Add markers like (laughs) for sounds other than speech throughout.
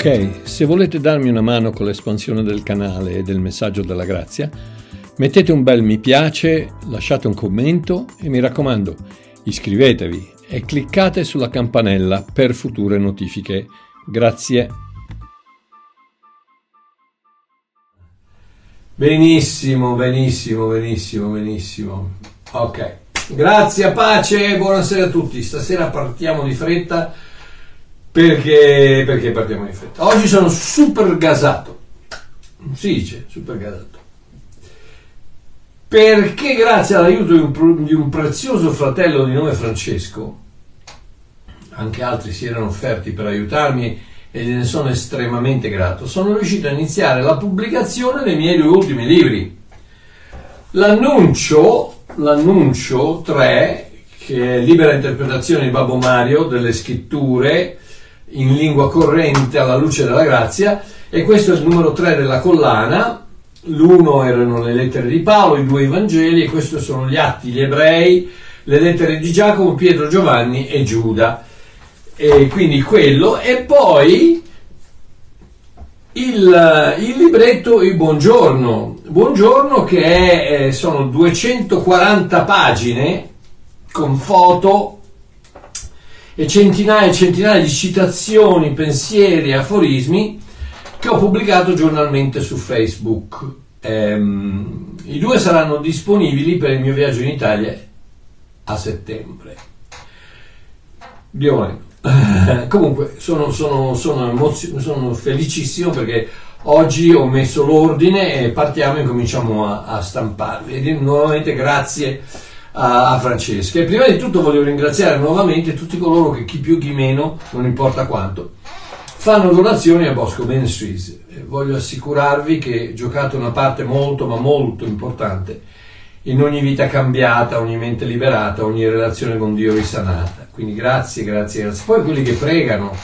Ok, se volete darmi una mano con l'espansione del canale e del messaggio della grazia, mettete un bel mi piace, lasciate un commento e mi raccomando, iscrivetevi e cliccate sulla campanella per future notifiche. Grazie. Benissimo, benissimo, benissimo, benissimo. Ok, grazie, pace, buonasera a tutti. Stasera partiamo di fretta perché, perché partiamo di fretta. Oggi sono super gasato. Si dice super gasato. Perché grazie all'aiuto di un, di un prezioso fratello di nome Francesco, anche altri si erano offerti per aiutarmi e gliene sono estremamente grato, sono riuscito a iniziare la pubblicazione dei miei due ultimi libri. L'annuncio, l'annuncio 3, che è libera interpretazione di Babbo Mario delle scritture in lingua corrente alla luce della grazia, e questo è il numero 3 della collana. L'uno erano le lettere di Paolo, i due Vangeli, e questi sono gli atti, gli ebrei, le lettere di Giacomo, Pietro, Giovanni e Giuda e quindi quello, e poi il, il libretto Il Buongiorno, Buongiorno che è, eh, sono 240 pagine con foto e centinaia e centinaia di citazioni, pensieri, aforismi che ho pubblicato giornalmente su Facebook. Ehm, I due saranno disponibili per il mio viaggio in Italia a settembre. Dio volendo. (laughs) comunque sono, sono, sono, emozio- sono, felicissimo perché oggi ho messo l'ordine e partiamo e cominciamo a, a stamparli. E nuovamente grazie a, a Francesca. E prima di tutto voglio ringraziare nuovamente tutti coloro che chi più chi meno, non importa quanto, fanno donazioni a Bosco Ministries. Voglio assicurarvi che giocate una parte molto ma molto importante in ogni vita cambiata, ogni mente liberata, ogni relazione con Dio risanata. Quindi grazie, grazie, grazie. Poi quelli che pregano,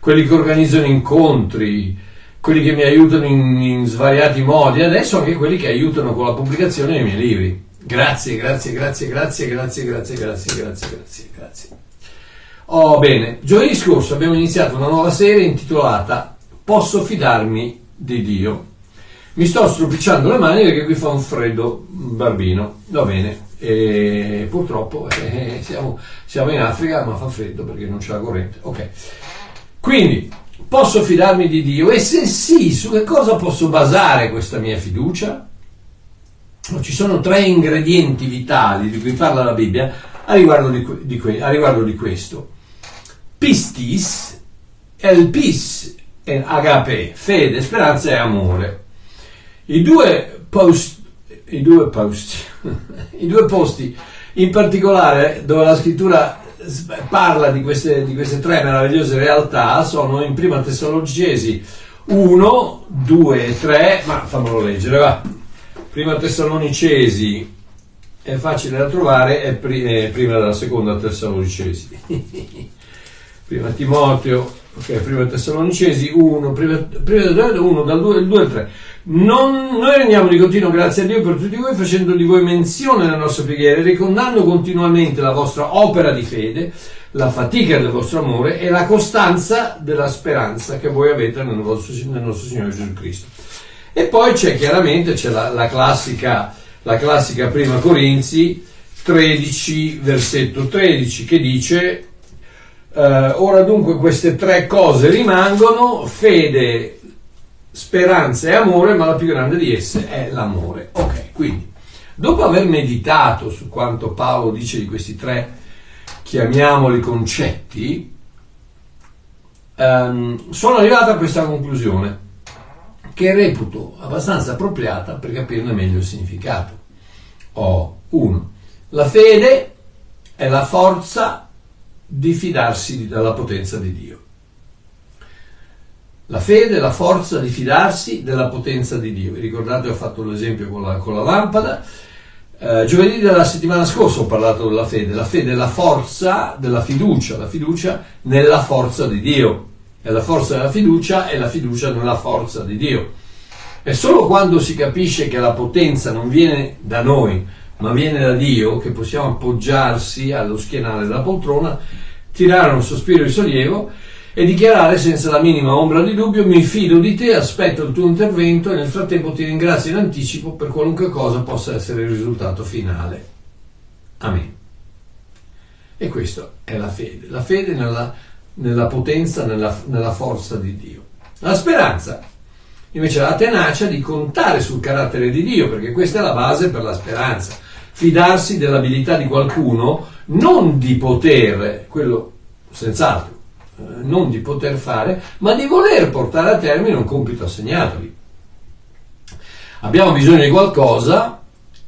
quelli che organizzano incontri, quelli che mi aiutano in, in svariati modi, adesso anche quelli che aiutano con la pubblicazione dei miei libri. Grazie, grazie, grazie, grazie, grazie, grazie, grazie, grazie, grazie, grazie. Oh, bene, giovedì scorso abbiamo iniziato una nuova serie intitolata Posso fidarmi di Dio. Mi sto stropicciando le mani perché qui fa un freddo barbino, va bene, e purtroppo eh, siamo, siamo, in Africa ma fa freddo perché non c'è la corrente. Ok, quindi posso fidarmi di Dio e se sì, su che cosa posso basare questa mia fiducia? Ci sono tre ingredienti vitali di cui parla la Bibbia a riguardo di, di, a riguardo di questo. Pistis, el pis, agape, fede, speranza e amore. I due post, i due post, (laughs) i due posti in particolare dove la scrittura parla di queste, di queste tre meravigliose realtà sono in prima Tessalonicesi 1, 2 e 3, ma fammelo leggere, va. Prima Tessalonicesi è facile da trovare, è, pri- è prima della seconda Tessalonicesi. (laughs) prima Timoteo, ok, prima Tessalonicesi 1, prima, prima 1 dal 2, 2 al 3. Non, noi rendiamo di continuo grazie a Dio per tutti voi, facendo di voi menzione nelle nostre preghiere, ricordando continuamente la vostra opera di fede, la fatica del vostro amore e la costanza della speranza che voi avete nel, vostro, nel nostro Signore Gesù Cristo. E poi c'è chiaramente c'è la, la, classica, la classica prima Corinzi 13, versetto 13, che dice eh, ora dunque queste tre cose rimangono, fede, speranza e amore, ma la più grande di esse è l'amore. Ok, quindi dopo aver meditato su quanto Paolo dice di questi tre, chiamiamoli concetti, ehm, sono arrivato a questa conclusione che reputo abbastanza appropriata per capirne meglio il significato. Ho uno, la fede è la forza di fidarsi della potenza di Dio. La fede è la forza di fidarsi della potenza di Dio. Vi ricordate, ho fatto l'esempio con la, con la lampada. Eh, giovedì della settimana scorsa ho parlato della fede. La fede è la forza della fiducia, la fiducia nella forza di Dio. È la forza della fiducia e la fiducia nella forza di Dio. È solo quando si capisce che la potenza non viene da noi, ma viene da Dio, che possiamo appoggiarsi allo schienale della poltrona, tirare un sospiro di sollievo e dichiarare senza la minima ombra di dubbio mi fido di te, aspetto il tuo intervento e nel frattempo ti ringrazio in anticipo per qualunque cosa possa essere il risultato finale. Amen. E questa è la fede, la fede nella, nella potenza, nella, nella forza di Dio. La speranza invece la tenacia di contare sul carattere di Dio, perché questa è la base per la speranza. Fidarsi dell'abilità di qualcuno, non di poter, quello senz'altro, eh, non di poter fare, ma di voler portare a termine un compito assegnatogli. Abbiamo bisogno di qualcosa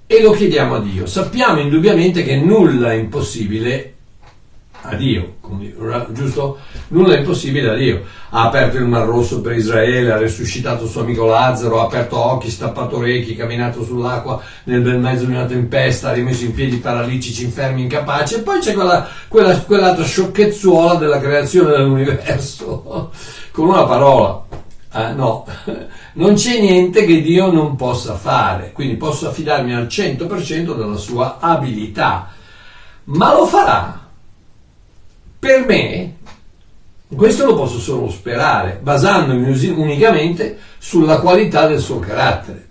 e lo chiediamo a Dio. Sappiamo indubbiamente che nulla è impossibile a Dio, giusto? Nulla è impossibile a Dio. Ha aperto il Mar Rosso per Israele, ha resuscitato suo amico Lazzaro, ha aperto occhi, stappato orecchi, camminato sull'acqua nel bel mezzo di una tempesta, ha rimesso in piedi paralitici, infermi, incapaci. E poi c'è quella, quella, quell'altra sciocchezzuola della creazione dell'universo, (laughs) con una parola. Eh, no, (laughs) non c'è niente che Dio non possa fare, quindi posso affidarmi al 100% della sua abilità, ma lo farà per me, questo lo posso solo sperare, basandomi unicamente sulla qualità del suo carattere.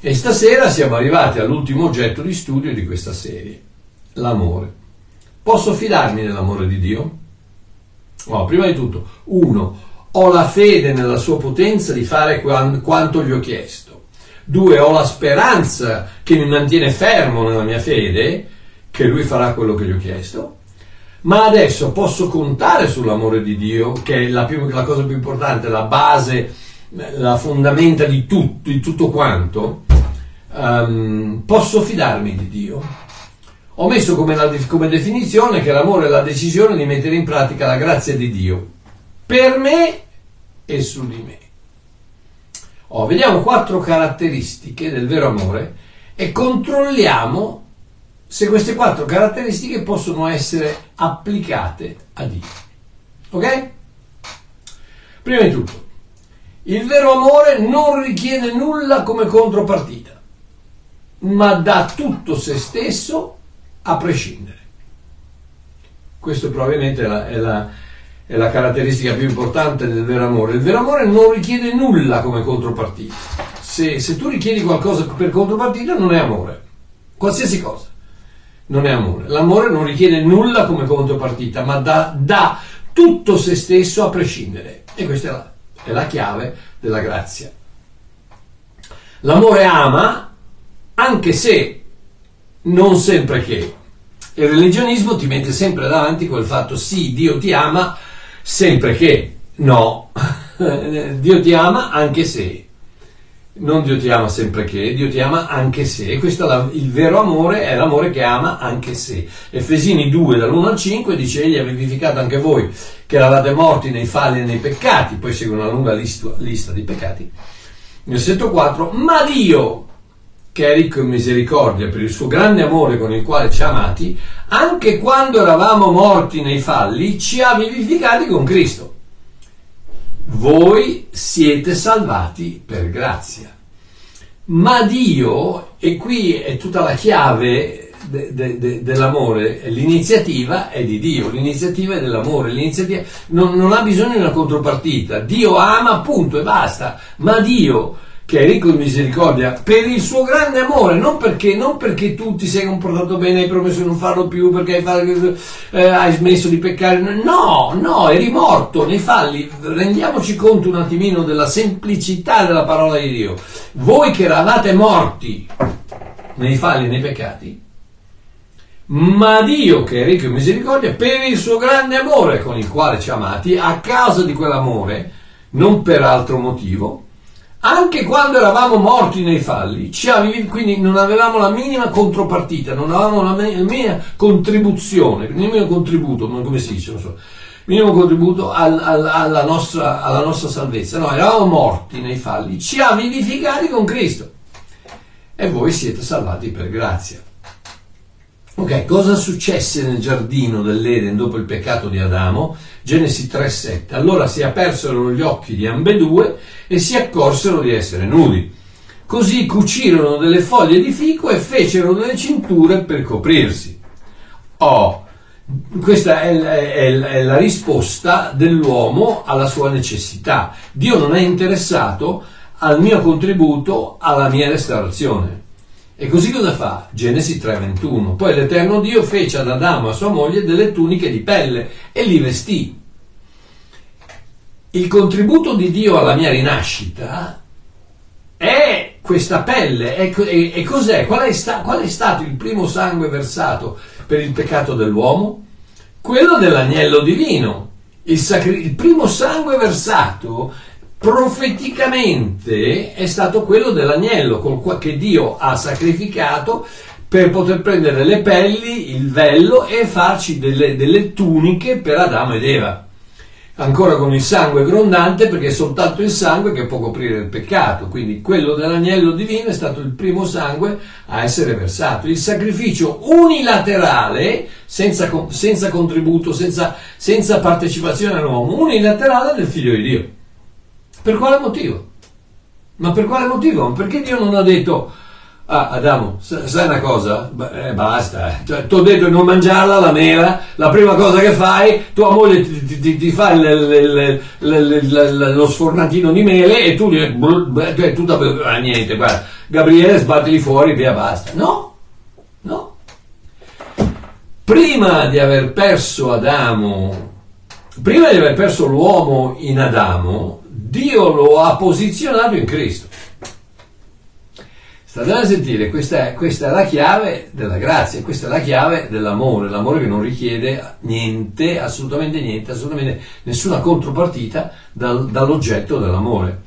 E stasera siamo arrivati all'ultimo oggetto di studio di questa serie, l'amore. Posso fidarmi nell'amore di Dio? No, prima di tutto, uno, ho la fede nella sua potenza di fare quanto gli ho chiesto. Due, ho la speranza che mi mantiene fermo nella mia fede, che lui farà quello che gli ho chiesto ma adesso posso contare sull'amore di Dio, che è la, più, la cosa più importante, la base, la fondamenta di tutto, di tutto quanto. Um, posso fidarmi di Dio? Ho messo come, la, come definizione che l'amore è la decisione di mettere in pratica la grazia di Dio per me e su di me. Oh, vediamo quattro caratteristiche del vero amore e controlliamo se queste quattro caratteristiche possono essere applicate a Dio. Ok? Prima di tutto, il vero amore non richiede nulla come contropartita, ma dà tutto se stesso a prescindere. Questa probabilmente è la, è, la, è la, caratteristica più importante del vero amore. Il vero amore non richiede nulla come contropartita. Se, se tu richiedi qualcosa per contropartita non è amore, qualsiasi cosa non è amore. L'amore non richiede nulla come contropartita, ma dà, dà tutto se stesso a prescindere. E questa è la, è la chiave della grazia. L'amore ama anche se, non sempre che. Il religionismo ti mette sempre davanti quel fatto, sì, Dio ti ama, sempre che. No, (laughs) Dio ti ama anche se non Dio ti ama sempre che, Dio ti ama anche se. Questo è il vero amore, è l'amore che ama anche se. Efesini 2, dall'1 al 5, dice egli ha vivificato anche voi che eravate morti nei falli e nei peccati, poi segue una lunga lista, lista di peccati. Versetto 4, ma Dio, che è ricco in misericordia per il suo grande amore con il quale ci ha amati, anche quando eravamo morti nei falli, ci ha vivificati con Cristo voi siete salvati per grazia. Ma Dio, e qui è tutta la chiave de, de, de, dell'amore, l'iniziativa è di Dio, l'iniziativa è dell'amore, l'iniziativa non, non ha bisogno di una contropartita, Dio ama appunto e basta, ma Dio che è ricco di misericordia, per il suo grande amore, non perché, non perché tu ti sei comportato bene, hai promesso di non farlo più, perché hai, fatto, eh, hai, smesso di peccare. No, no, eri morto nei falli. Rendiamoci conto un attimino della semplicità della parola di Dio. Voi che eravate morti nei falli e nei peccati, ma Dio che è ricco in misericordia, per il suo grande amore con il quale ci amati, a causa di quell'amore, non per altro motivo, anche quando eravamo morti nei falli, quindi non avevamo la minima contropartita, non avevamo la minima contribuzione, il minimo contributo, come si dice, non so, minimo contributo al, al, alla, nostra, alla nostra salvezza. No, eravamo morti nei falli, ci ha vivificati con Cristo e voi siete salvati per grazia. Ok, cosa successe nel giardino dell'Eden dopo il peccato di Adamo? Genesi 3:7. Allora si apersero gli occhi di ambedue e si accorsero di essere nudi. Così cucirono delle foglie di fico e fecero delle cinture per coprirsi. Oh, Questa è, è, è, la risposta dell'uomo alla sua necessità. Dio non è interessato al mio contributo alla mia restaurazione. E così cosa fa? Genesi 3:21. Poi l'Eterno Dio fece ad Adamo e a sua moglie delle tuniche di pelle e li vestì. Il contributo di Dio alla mia rinascita è questa pelle. E, cos'è? Qual è, sta, qual è stato il primo sangue versato per il peccato dell'uomo? Quello dell'agnello divino. Il, sacri- il primo sangue versato profeticamente è stato quello dell'agnello che Dio ha sacrificato per poter prendere le pelli, il vello e farci delle, delle tuniche per Adamo ed Eva ancora con il sangue grondante perché è soltanto il sangue che può coprire il peccato, quindi quello dell'agnello divino è stato il primo sangue a essere versato. Il sacrificio unilaterale, senza, senza contributo, senza, senza partecipazione all'uomo, unilaterale del figlio di Dio. Per quale motivo? Ma per quale motivo? Perché Dio non ha detto Ah, Adamo, sai una cosa? Eh, basta, eh. Cioè, ti ho detto di non mangiarla la mela, la prima cosa che fai, tua moglie ti, ti, ti fa il, il, il, lo sfornatino di mele e tu, cioè, tu ah, niente, guarda, Gabriele sbattili fuori, via, basta. No, no. Prima di aver perso Adamo, prima di aver perso l'uomo in Adamo, Dio lo ha posizionato in Cristo. State a sentire, questa è, questa è, la chiave della grazia, questa è la chiave dell'amore, l'amore che non richiede niente, assolutamente niente, assolutamente nessuna contropartita dal, dall'oggetto dell'amore.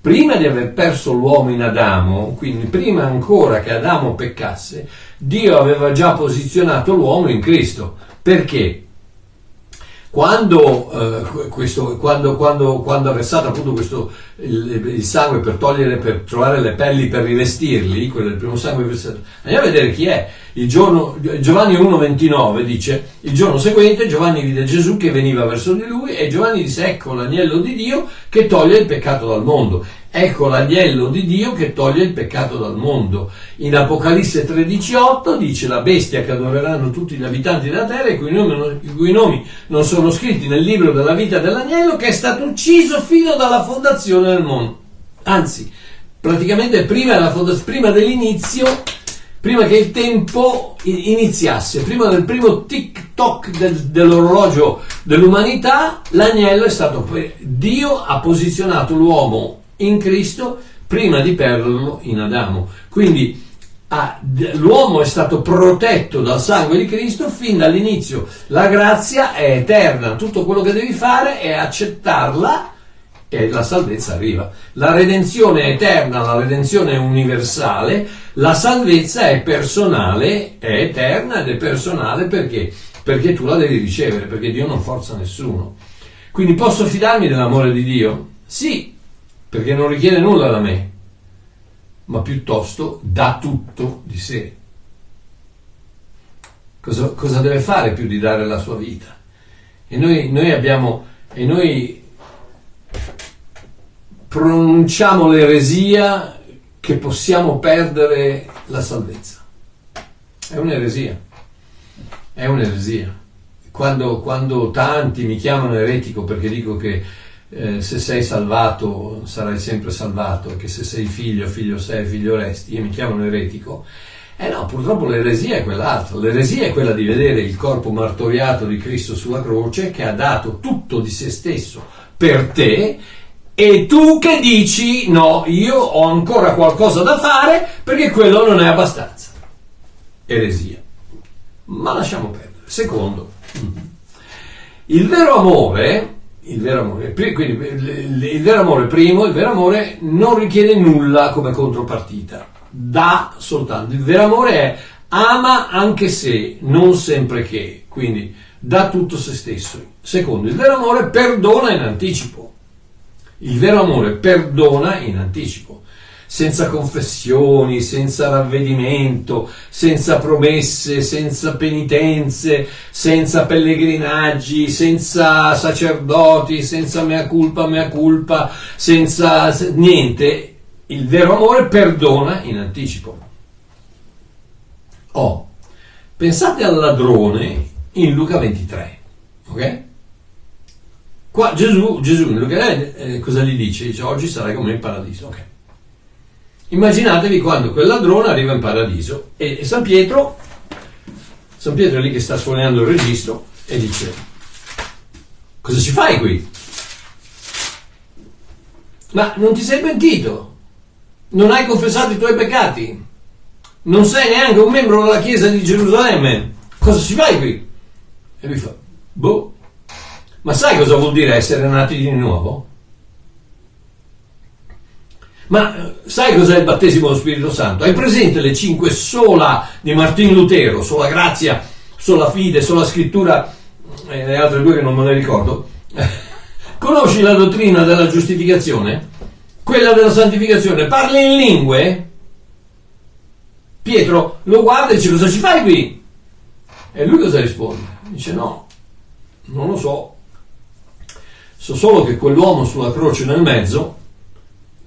Prima di aver perso l'uomo in Adamo, quindi prima ancora che Adamo peccasse, Dio aveva già posizionato l'uomo in Cristo. Perché? Quando, eh, questo, quando, quando, quando, versato appunto questo, il, il, sangue per togliere, per trovare le pelli per rivestirli, quello del primo sangue versato, andiamo a vedere chi è. Giorno, Giovanni 1,29 dice: Il giorno seguente Giovanni vide Gesù che veniva verso di lui e Giovanni disse: Ecco l'agnello di Dio che toglie il peccato dal mondo. Ecco l'agnello di Dio che toglie il peccato dal mondo. In Apocalisse 13:8 dice la bestia che adoreranno tutti gli abitanti della terra, i cui, nomi, i cui nomi non sono scritti nel libro della vita dell'agnello, che è stato ucciso fino dalla fondazione del mondo. Anzi, praticamente prima, prima dell'inizio, prima che il tempo iniziasse, prima del primo tic-toc del, dell'orologio dell'umanità, l'agnello è stato... Dio ha posizionato l'uomo in Cristo prima di perderlo in Adamo. Quindi ah, l'uomo è stato protetto dal sangue di Cristo fin dall'inizio. La grazia è eterna, tutto quello che devi fare è accettarla e la salvezza arriva. La redenzione è eterna, la redenzione è universale, la salvezza è personale, è eterna ed è personale perché? Perché tu la devi ricevere, perché Dio non forza nessuno. Quindi posso fidarmi dell'amore di Dio? Sì, perché non richiede nulla da me, ma piuttosto dà tutto di sé. Cosa, cosa deve fare più di dare la sua vita? E noi, noi abbiamo, e noi pronunciamo l'eresia che possiamo perdere la salvezza. È un'eresia. È un'eresia. Quando, quando tanti mi chiamano eretico perché dico che eh, se sei salvato sarai sempre salvato che se sei figlio, figlio sei, figlio resti, io mi chiamano eretico. Eh no, purtroppo l'eresia è quell'altro. L'eresia è quella di vedere il corpo martoriato di Cristo sulla croce che ha dato tutto di se stesso per te e tu che dici no, io ho ancora qualcosa da fare perché quello non è abbastanza. Eresia. Ma lasciamo perdere. Secondo, il vero amore il vero amore. Quindi il vero amore primo, il vero amore non richiede nulla come contropartita, dà soltanto. Il vero amore è ama anche se, non sempre che, quindi dà tutto se stesso. Secondo, il vero amore perdona in anticipo. Il vero amore perdona in anticipo senza confessioni, senza ravvedimento, senza promesse, senza penitenze, senza pellegrinaggi, senza sacerdoti, senza mea culpa, mea culpa, senza niente. Il vero amore perdona in anticipo. Oh, pensate al ladrone in Luca 23. Ok? Qua Gesù, Gesù in Luca eh, cosa gli dice? Dice oggi sarai come in paradiso. Ok. Immaginatevi quando quel ladrone arriva in paradiso e, San Pietro, San Pietro è lì che sta suonando il registro e dice cosa ci fai qui? Ma non ti sei pentito? Non hai confessato i tuoi peccati? Non sei neanche un membro della Chiesa di Gerusalemme? Cosa ci fai qui? E lui fa, boh, ma sai cosa vuol dire essere nati di nuovo? Ma eh, sai cos'è il battesimo dello Spirito Santo? Hai presente le cinque sola di Martin Lutero, sola grazia, sola fide, sola scrittura e le altre due che non me le ricordo? (laughs) Conosci la dottrina della giustificazione? Quella della santificazione? Parli in lingue? Pietro lo guarda e dice cosa ci fai qui? E lui cosa risponde? Dice no, non lo so. So solo che quell'uomo sulla croce nel mezzo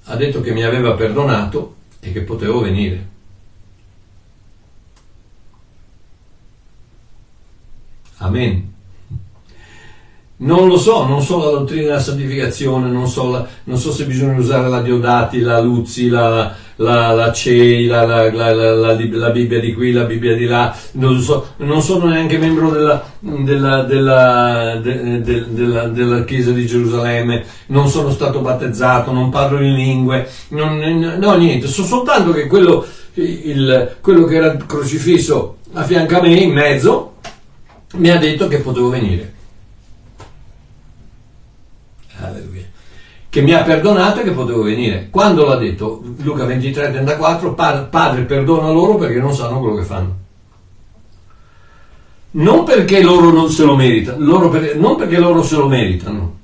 ha detto che mi aveva perdonato e che potevo venire. Amen. Non lo so, non so la dottrina della santificazione, non so, la, non so se bisogna usare la Diodati, la Luzzi, la, la, la CEI, la, la, la, Bibbia di qui, la Bibbia di là, non, so, non sono neanche membro della, della, della, de, de, della, della, Chiesa di Gerusalemme, non sono stato battezzato, non parlo in lingue, non, no niente, so soltanto che quello, il, quello che era crocifisso a fianco a me, in mezzo, mi ha detto che potevo venire. Alleluia. Che mi ha perdonato e che potevo venire. Quando l'ha detto Luca 23, 34, Padre perdona loro perché non sanno quello che fanno. Non perché loro non se lo meritano, loro per, non perché loro se lo meritano.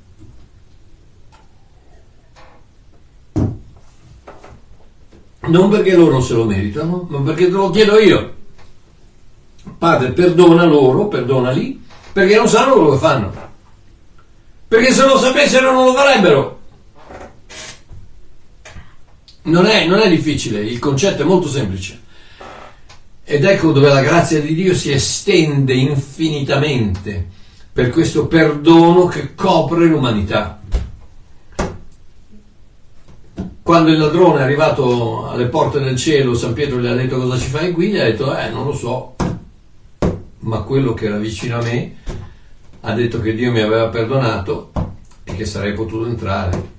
Non perché loro se lo meritano, ma perché te lo chiedo io. Padre, perdona loro, perdonali, perché non sanno quello che fanno. Perché se lo sapessero non lo farebbero. Non è, non è difficile, il concetto è molto semplice. Ed ecco dove la grazia di Dio si estende infinitamente per questo perdono che copre l'umanità. Quando il ladrone è arrivato alle porte del cielo, San Pietro gli ha detto cosa ci fai qui, gli ha detto eh non lo so, ma quello che era vicino a me ha detto che Dio mi aveva perdonato e che sarei potuto entrare.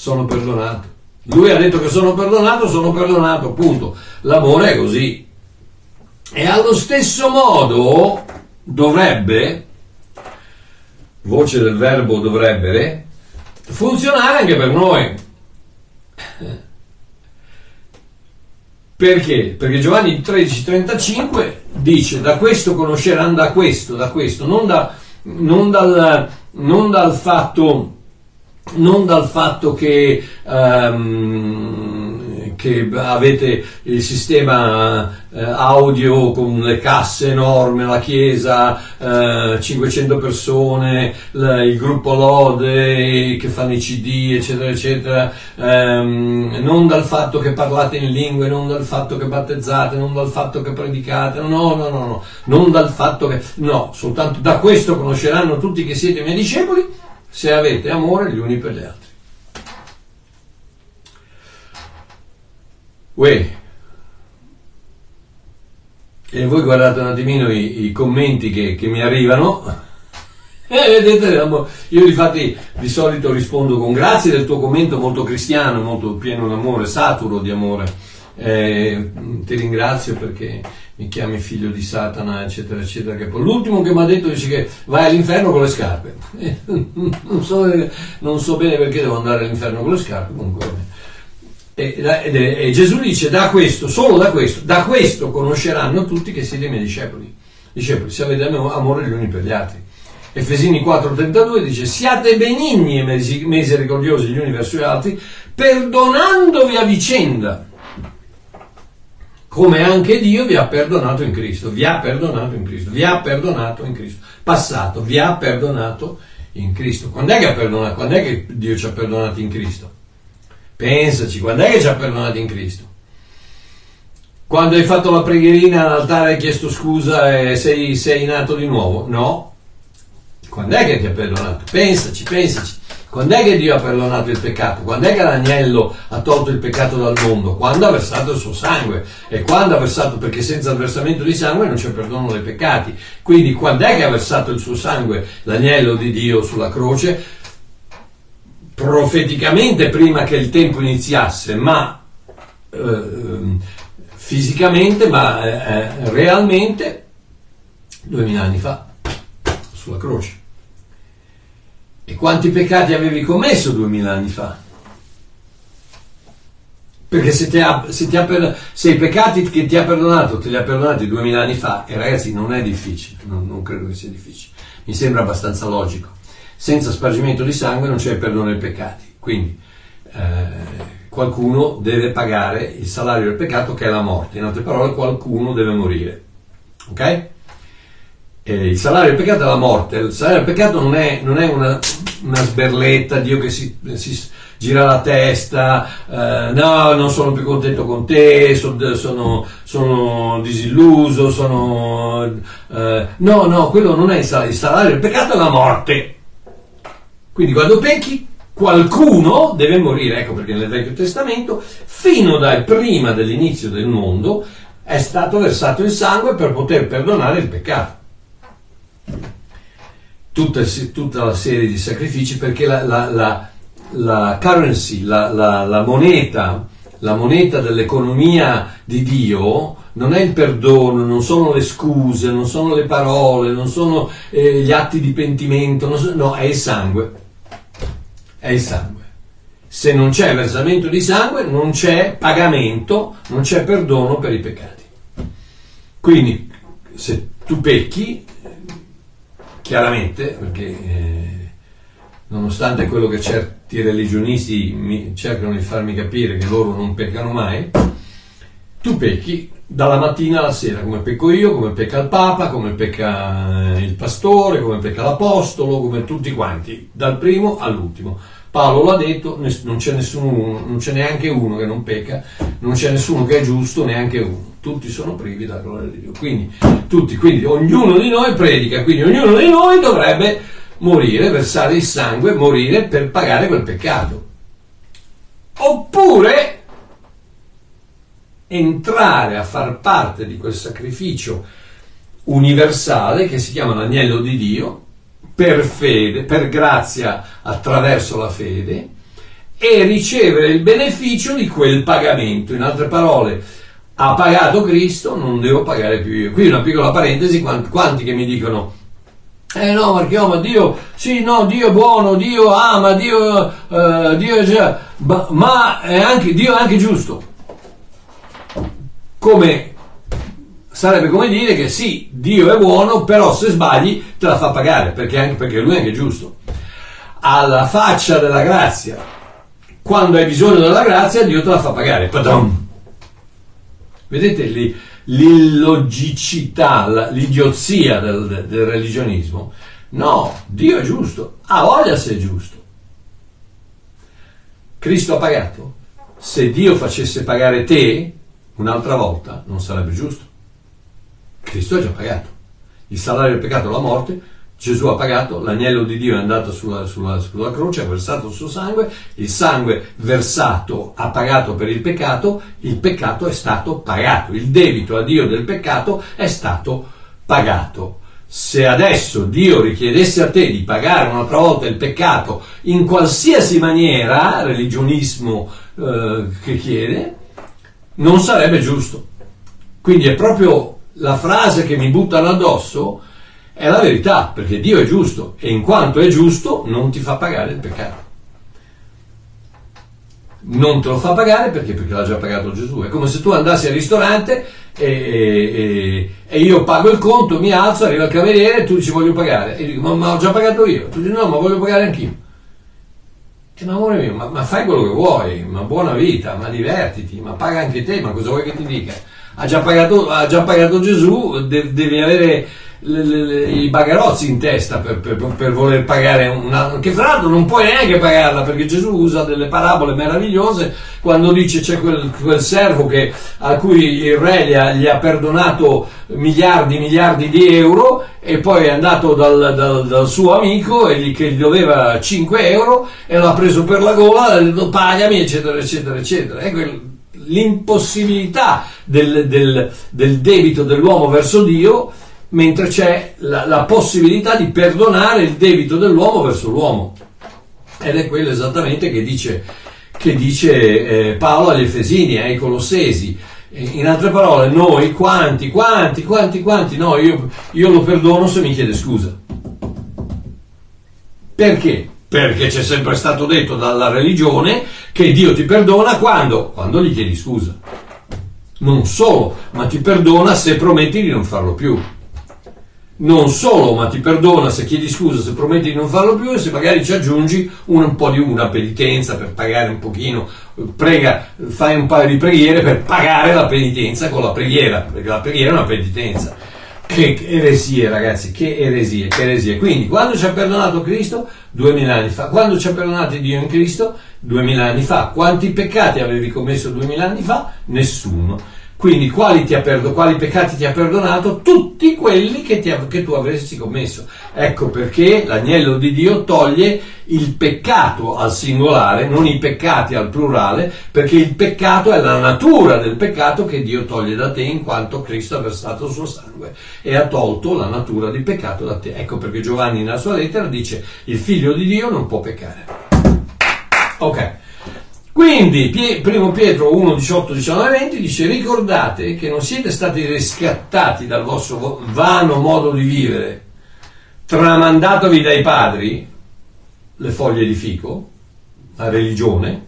Sono perdonato. Lui ha detto che sono perdonato, sono perdonato, punto. L'amore è così. E allo stesso modo dovrebbe, voce del verbo dovrebbe, funzionare anche per noi. Perché? Perché Giovanni 13:35 dice da questo conosceranno da questo, da questo, non, da, non, dal, non dal fatto non dal fatto che um, che avete il sistema eh, audio con le casse enormi, la chiesa, eh, 500 persone, la, il gruppo Lode che fanno i CD, eccetera, eccetera, ehm, non dal fatto che parlate in lingue, non dal fatto che battezzate, non dal fatto che predicate, no, no, no, no, non dal fatto che, no, soltanto da questo conosceranno tutti che siete miei discepoli se avete amore gli uni per gli altri. Uè. E voi guardate un attimino i, i commenti che, che, mi arrivano. (laughs) E vedete, io infatti di solito rispondo con grazie del tuo commento molto cristiano, molto pieno d'amore, saturo di amore. Eh, ti ringrazio perché mi chiami figlio di Satana, eccetera, eccetera. Che poi l'ultimo che mi ha detto dice che vai all'inferno con le scarpe. (laughs) non, so, non so bene perché devo andare all'inferno con le scarpe, comunque e, e, e, Gesù dice da questo, solo da questo, da questo conosceranno tutti che siete i miei discepoli. Discepoli, se avete amore gli uni per gli altri. Efesini 4:32 dice siate benigni e misericordiosi gli uni verso gli altri, perdonandovi a vicenda, come anche Dio vi ha perdonato in Cristo, vi ha perdonato in Cristo, vi ha perdonato in Cristo. Passato, vi ha perdonato in Cristo. Quando è che ha perdonato? Quando è che Dio ci ha perdonato in Cristo? Pensaci, quando è che ci ha perdonato in Cristo? Quando hai fatto la preghierina all'altare hai chiesto scusa e sei, sei nato di nuovo? No. Quando è che ti ha perdonato? Pensaci, pensaci. Quando è che Dio ha perdonato il peccato? Quando è che l'agnello ha tolto il peccato dal mondo? Quando ha versato il suo sangue. E quando ha versato, perché senza il versamento di sangue non c'è perdono dei peccati. Quindi quando è che ha versato il suo sangue l'agnello di Dio sulla croce? Profeticamente prima che il tempo iniziasse, ma eh, fisicamente, ma eh, realmente duemila anni fa, sulla croce. E quanti peccati avevi commesso duemila anni fa? Perché se, ha, se, ha, se, i peccati che ti ha perdonato te li ha perdonati duemila anni fa, e ragazzi non è difficile, non, non, credo che sia difficile, mi sembra abbastanza logico. Senza spargimento di sangue non c'è perdono dei peccati, quindi eh, qualcuno deve pagare il salario del peccato che è la morte, in altre parole qualcuno deve morire. Ok? Eh, il salario del peccato è la morte, il salario del peccato non è, non è una, una, sberletta, Dio che si, si gira la testa, eh, no, non sono più contento con te, sono, sono, sono disilluso, sono... Eh, no, no, quello non è il salario, il salario del peccato è la morte. Quindi quando pecchi qualcuno deve morire, ecco perché nel Vecchio Testamento, fino dal prima dell'inizio del mondo, è stato versato il sangue per poter perdonare il peccato tutta, tutta la serie di sacrifici perché la, la, la, la currency, la, moneta, la moneta dell'economia di Dio non è il perdono, non sono le scuse, non sono le parole, non sono eh, gli atti di pentimento, so, no, è il sangue. È il sangue. Se non c'è versamento di sangue, non c'è pagamento, non c'è perdono per i peccati. Quindi, se tu pecchi, chiaramente, perché eh, nonostante quello che certi religionisti mi, cercano di farmi capire che loro non peccano mai, tu pecchi dalla mattina alla sera, come pecco io, come pecca il Papa, come pecca il pastore, come pecca l'Apostolo, come tutti quanti, dal primo all'ultimo. Paolo l'ha detto, non c'è nessuno, non c'è neanche uno che non pecca, non c'è nessuno che è giusto, neanche uno. Tutti sono privi della gloria di Dio. Quindi, tutti, quindi ognuno di noi predica, quindi ognuno di noi dovrebbe morire, versare il sangue, morire per pagare quel peccato. Oppure entrare a far parte di quel sacrificio universale che si chiama l'agnello di Dio per fede, per grazia attraverso la fede e ricevere il beneficio di quel pagamento. In altre parole, ha pagato Cristo, non devo pagare più io. Qui una piccola parentesi, quanti che mi dicono eh no, Marchio, ma Dio, sì, no, Dio è buono, Dio ama, Dio, uh, Dio è già, ma, ma è anche, Dio è anche giusto. Come sarebbe come dire che sì, Dio è buono, però se sbagli te la fa pagare, perché, anche, perché lui è anche giusto. Alla faccia della grazia, quando hai bisogno della grazia, Dio te la fa pagare. Padam. Vedete lì, l'illogicità, l'idiozia del, del religionismo? No, Dio è giusto, ha voglia se è giusto. Cristo ha pagato. Se Dio facesse pagare te un'altra volta, non sarebbe giusto. Cristo ha già pagato. Il salario del peccato è la morte, Gesù ha pagato, l'agnello di Dio è andato sulla, sulla, sulla, croce, ha versato il suo sangue, il sangue versato ha pagato per il peccato, il peccato è stato pagato, il debito a Dio del peccato è stato pagato. Se adesso Dio richiedesse a te di pagare un'altra volta il peccato in qualsiasi maniera, religionismo eh, che chiede, non sarebbe giusto. Quindi è proprio la frase che mi buttano addosso è la verità, perché Dio è giusto e in quanto è giusto non ti fa pagare il peccato. Non te lo fa pagare perché? Perché l'ha già pagato Gesù. È come se tu andassi al ristorante e, e, e io pago il conto, mi alzo, arriva il cameriere e tu dici voglio pagare. E dico ma, ma ho già pagato io. Tu dici no, ma voglio pagare anch'io. E ma amore mio, ma, ma fai quello che vuoi, ma buona vita, ma divertiti, ma paga anche te, ma cosa vuoi che ti dica? Ha già pagato, ha già pagato Gesù, de- devi avere le, le, i bagarozzi in testa per, per, per, voler pagare una che fra l'altro non puoi neanche pagarla perché Gesù usa delle parabole meravigliose quando dice c'è quel, quel servo che, a cui il re gli ha, gli ha, perdonato miliardi e miliardi di euro e poi è andato dal, dal, dal suo amico e gli, che gli doveva 5 euro e l'ha preso per la gola ha detto pagami eccetera eccetera. Eccetera ecco l'impossibilità del, del, del debito dell'uomo verso Dio mentre c'è la, la, possibilità di perdonare il debito dell'uomo verso l'uomo. Ed è quello esattamente che dice, che dice eh, Paolo agli Efesini, ai Colossesi. In altre parole, noi quanti, quanti, quanti, quanti, no, io, io lo perdono se mi chiede scusa. Perché? Perché c'è sempre stato detto dalla religione che Dio ti perdona quando? Quando gli chiedi scusa. Non solo, ma ti perdona se prometti di non farlo più non solo, ma ti perdona se chiedi scusa, se prometti di non farlo più e se magari ci aggiungi un, un po' di una penitenza per pagare un pochino, prega, fai un paio di preghiere per pagare la penitenza con la preghiera, perché la preghiera è una penitenza. Che eresie, ragazzi, che eresie, che eresie. Quindi, quando ci ha perdonato Cristo? Duemila anni fa. Quando ci ha perdonato Dio in Cristo? Duemila anni fa. Quanti peccati avevi commesso duemila anni fa? Nessuno. Quindi quali, perdo, quali, peccati ti ha perdonato? Tutti quelli che, ha, che, tu avresti commesso. Ecco perché l'agnello di Dio toglie il peccato al singolare, non i peccati al plurale, perché il peccato è la natura del peccato che Dio toglie da te in quanto Cristo ha versato il suo sangue e ha tolto la natura di peccato da te. Ecco perché Giovanni nella sua lettera dice il figlio di Dio non può peccare. Ok. Quindi, primo Pietro 1, 18, 19, 20 dice ricordate che non siete stati riscattati dal vostro vano modo di vivere, tramandatovi dai padri, le foglie di fico, la religione,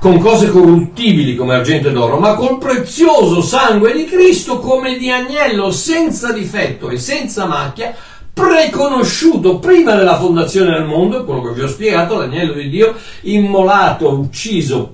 con cose corruttibili come argento ed oro, ma col prezioso sangue di Cristo come di agnello senza difetto e senza macchia, preconosciuto prima della fondazione del mondo, quello che vi ho spiegato, l'agnello di Dio, immolato, ucciso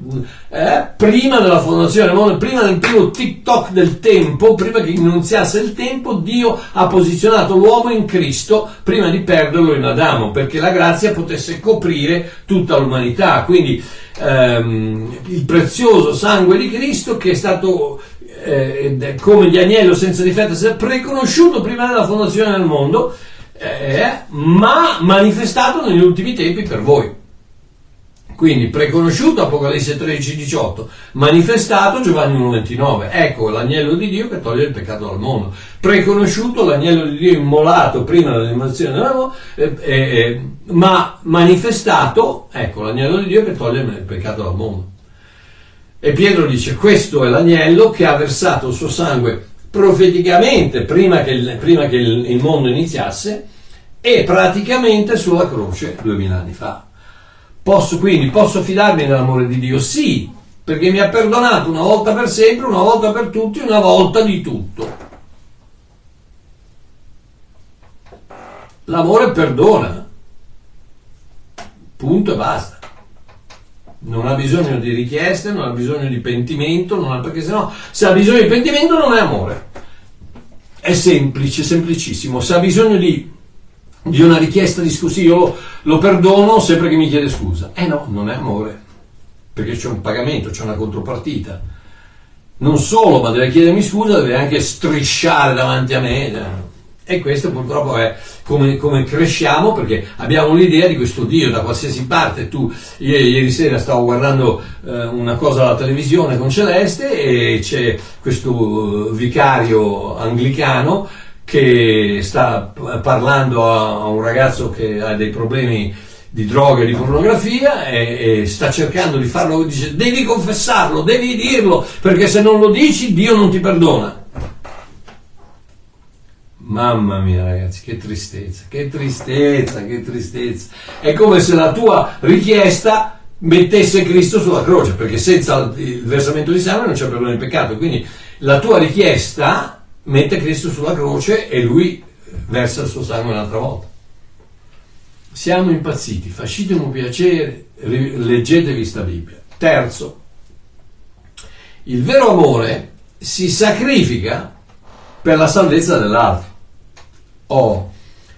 eh, prima della fondazione del mondo, prima del primo TikTok del tempo, prima che iniziasse il tempo, Dio ha posizionato l'uomo in Cristo prima di perderlo in Adamo, perché la grazia potesse coprire tutta l'umanità. Quindi ehm, il prezioso sangue di Cristo che è stato eh, come di agnello senza difetto, preconosciuto prima della fondazione del mondo, eh, ma manifestato negli ultimi tempi per voi. Quindi preconosciuto Apocalisse 13, 18, manifestato Giovanni 1,29. Ecco l'agnello di Dio che toglie il peccato dal mondo. Preconosciuto l'agnello di Dio immolato prima dell'immazione dell'uomo, eh, eh, ma manifestato, ecco l'agnello di Dio che toglie il peccato dal mondo. E Pietro dice: Questo è l'agnello che ha versato il suo sangue profeticamente prima che, il, prima che il, mondo iniziasse e praticamente sulla croce duemila anni fa. Posso quindi posso fidarmi nell'amore di Dio? Sì, perché mi ha perdonato una volta per sempre, una volta per tutti, una volta di tutto. L'amore perdona. Punto e basta non ha bisogno di richieste, non ha bisogno di pentimento, ha, perché sennò se ha bisogno di pentimento non è amore. È semplice, semplicissimo. Se ha bisogno di, di una richiesta di scusa, io lo, lo, perdono sempre che mi chiede scusa. Eh no, non è amore, perché c'è un pagamento, c'è una contropartita. Non solo, ma deve chiedermi scusa, deve anche strisciare davanti a me. E questo purtroppo è come, come, cresciamo perché abbiamo l'idea di questo Dio da qualsiasi parte. Tu, ieri, ieri sera stavo guardando eh, una cosa alla televisione con Celeste e c'è questo vicario anglicano che sta parlando a, un ragazzo che ha dei problemi di droga e di pornografia e, e, sta cercando di farlo, dice devi confessarlo, devi dirlo perché se non lo dici Dio non ti perdona. Mamma mia ragazzi, che tristezza, che tristezza, che tristezza. È come se la tua richiesta mettesse Cristo sulla croce, perché senza il versamento di sangue non c'è perdono di peccato. Quindi la tua richiesta mette Cristo sulla croce e lui versa il suo sangue un'altra volta. Siamo impazziti, facitemi un piacere, leggetevi sta Bibbia. Terzo, il vero amore si sacrifica per la salvezza dell'altro. Oh,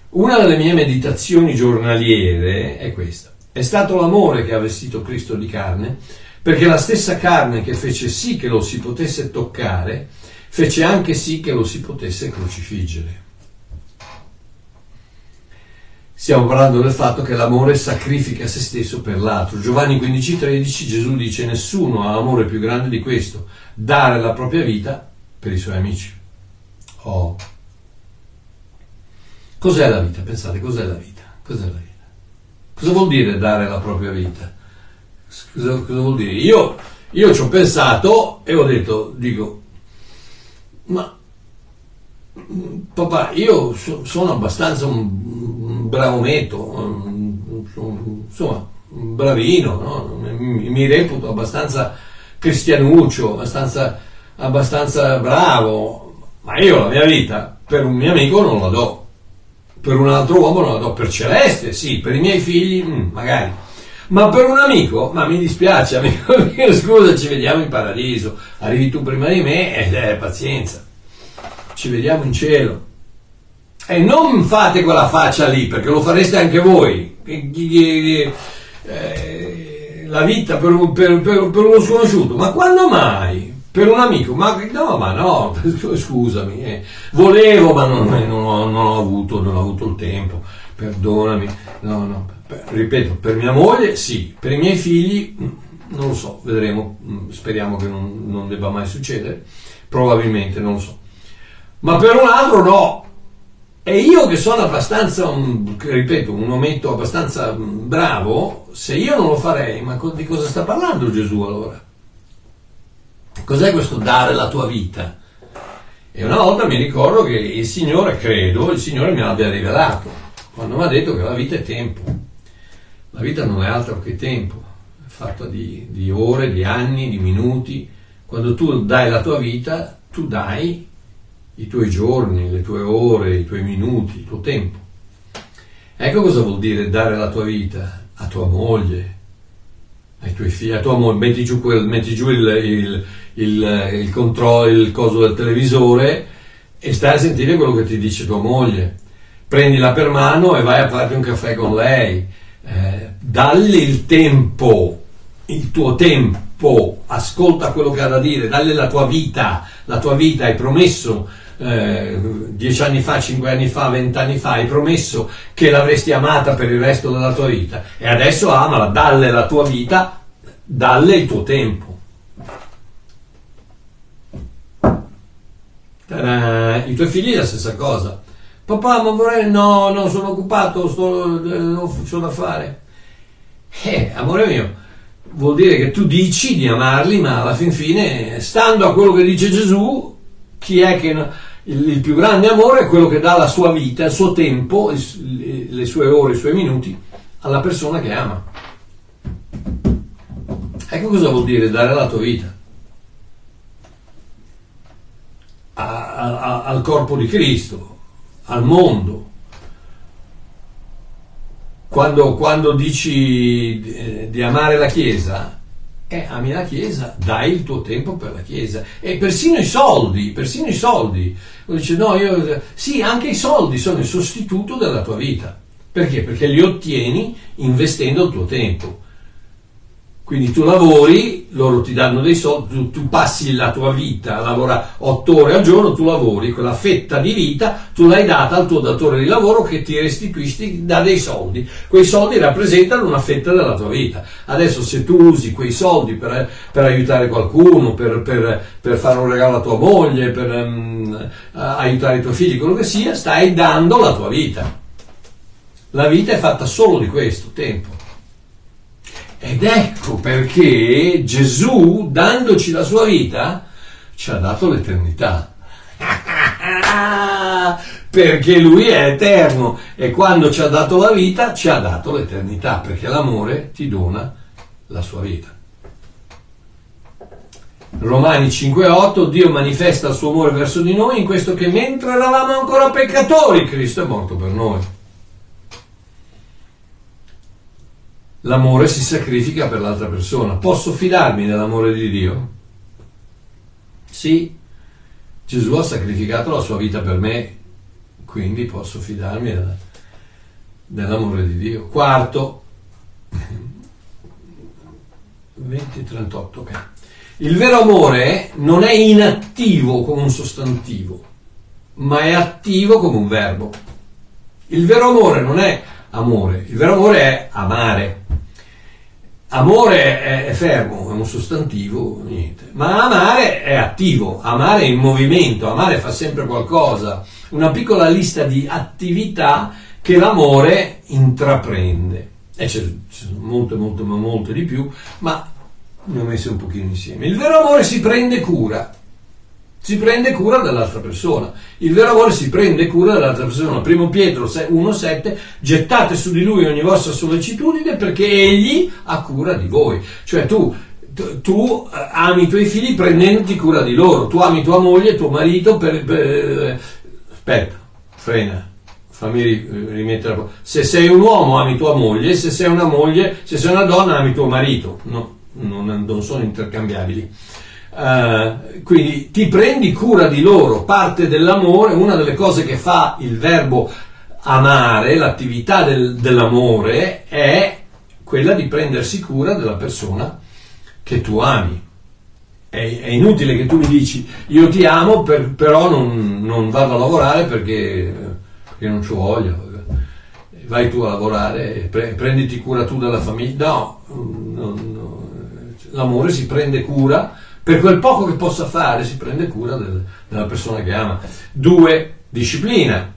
una delle mie meditazioni giornaliere è questa. È stato l'amore che ha vestito Cristo di carne, perché la stessa carne che fece sì che lo si potesse toccare, fece anche sì che lo si potesse crocifiggere. Stiamo parlando del fatto che l'amore sacrifica se stesso per l'altro. Giovanni 15,13 Gesù dice: Nessuno ha amore più grande di questo, dare la propria vita per i suoi amici. Oh. Cos'è la vita? Pensate, cos'è la vita? Cos'è la vita? Cosa vuol dire dare la propria vita? Cosa, cosa vuol dire? Io, io ci ho pensato e ho detto, dico, ma papà, io so, sono abbastanza un bravonetto, insomma, bravino, no? mi, mi, reputo abbastanza cristianuccio, abbastanza, abbastanza bravo, ma io la mia vita per un mio amico non la do, per un altro uomo non la do, per Celeste sì, per i miei figli mm, magari, ma per un amico, ma mi dispiace amico (laughs) mio, scusa, ci vediamo in paradiso, arrivi tu prima di me ed è pazienza, ci vediamo in cielo. E non fate quella faccia lì, perché lo fareste anche voi. Eh, la vita per, per, per, per, uno sconosciuto, ma quando mai? Per un amico? Ma no, ma no, (laughs) scusami, eh. volevo, ma non, non, ho, non, ho avuto, non ho avuto il tempo, perdonami. No, no, ripeto, per mia moglie sì, per i miei figli mm, non lo so, vedremo, mm, speriamo che non, non debba mai succedere, probabilmente, non lo so. Ma per un altro no, e io che sono abbastanza, un, ripeto, un ometto abbastanza bravo, se io non lo farei, ma di cosa sta parlando Gesù allora? Cos'è questo dare la tua vita? E una volta mi ricordo che il Signore, credo, il Signore mi abbia rivelato, quando mi ha detto che la vita è tempo. La vita non è altro che tempo, è fatta di, di ore, di anni, di minuti. Quando tu dai la tua vita, tu dai i tuoi giorni, le tue ore, i tuoi minuti, il tuo tempo. Ecco cosa vuol dire dare la tua vita a tua moglie, ai tuoi figli, a tua moglie, metti giù, quel, metti giù il, il, il, il controllo, il coso del televisore e stai a sentire quello che ti dice tua moglie. Prendila per mano e vai a farti un caffè con lei. Eh, dalli il tempo, il tuo tempo, ascolta quello che ha da dire, dalle la tua vita, la tua vita, hai promesso eh, dieci anni fa, cinque anni fa, vent'anni fa, hai promesso che l'avresti amata per il resto della tua vita e adesso amala, dalle la tua vita, dalle il tuo tempo. I tuoi figli la stessa cosa. Papà, ma vorrei... No, no, sono occupato, sto, eh, ho da fare. Eh, amore mio, vuol dire che tu dici di amarli, ma alla fin fine, stando a quello che dice Gesù, chi è che il, il, più grande amore è quello che dà la sua vita, il suo tempo, il, le sue ore, i suoi minuti alla persona che ama. Ecco cosa vuol dire dare la tua vita a, a, al corpo di Cristo, al mondo. Quando, quando dici di, di amare la Chiesa, eh, ami la Chiesa, dai il tuo tempo per la Chiesa e persino i soldi, persino i soldi. Uno dice no, io, sì, anche i soldi sono il sostituto della tua vita. Perché? Perché li ottieni investendo il tuo tempo. Quindi tu lavori, loro ti danno dei soldi, tu, tu passi la tua vita a lavorare otto ore al giorno, tu lavori, quella fetta di vita tu l'hai data al tuo datore di lavoro che ti restituisci da dei soldi. Quei soldi rappresentano una fetta della tua vita. Adesso se tu usi quei soldi per, per aiutare qualcuno, per, per, per, fare un regalo a tua moglie, per um, aiutare i tuoi figli, quello che sia, stai dando la tua vita. La vita è fatta solo di questo, tempo. Ed ecco perché Gesù, dandoci la sua vita, ci ha dato l'eternità. (laughs) perché lui è eterno e quando ci ha dato la vita ci ha dato l'eternità, perché l'amore ti dona la sua vita. Romani 5:8 Dio manifesta il suo amore verso di noi in questo che mentre eravamo ancora peccatori Cristo è morto per noi. L'amore si sacrifica per l'altra persona. Posso fidarmi dell'amore di Dio? Sì, Gesù ha sacrificato la sua vita per me quindi posso fidarmi della, dell'amore di Dio. Quarto, 20-38, ok. Il vero amore non è inattivo come un sostantivo, ma è attivo come un verbo. Il vero amore non è amore, il vero amore è amare. Amore è, fermo, è un sostantivo, niente. Ma amare è attivo, amare è in movimento, amare fa sempre qualcosa. Una piccola lista di attività che l'amore intraprende. E c'è, c'è molte, molte, molte di più, ma ne ho messe un pochino insieme. Il vero amore si prende cura, si prende cura dell'altra persona. Il vero amore si prende cura dell'altra persona. Primo Pietro 1,7 gettate su di lui ogni vostra sollecitudine perché egli ha cura di voi. Cioè tu, tu eh, ami i tuoi figli prendendoti cura di loro, tu ami tua moglie, tuo marito per... per aspetta, frena. Fammi rimettere. Se sei un uomo ami tua moglie, se sei una moglie, se sei una donna ami tuo marito. No, non, non sono intercambiabili. Uh, quindi ti prendi cura di loro, parte dell'amore, una delle cose che fa il verbo amare, l'attività del, dell'amore è quella di prendersi cura della persona che tu ami. È, è inutile che tu mi dici io ti amo, per, però non, non, vado a lavorare perché, perché non ci voglio. Vai tu a lavorare pre, prenditi cura tu della famiglia. No, no, no, l'amore si prende cura per quel poco che possa fare si prende cura del, della persona che ama. Due, disciplina.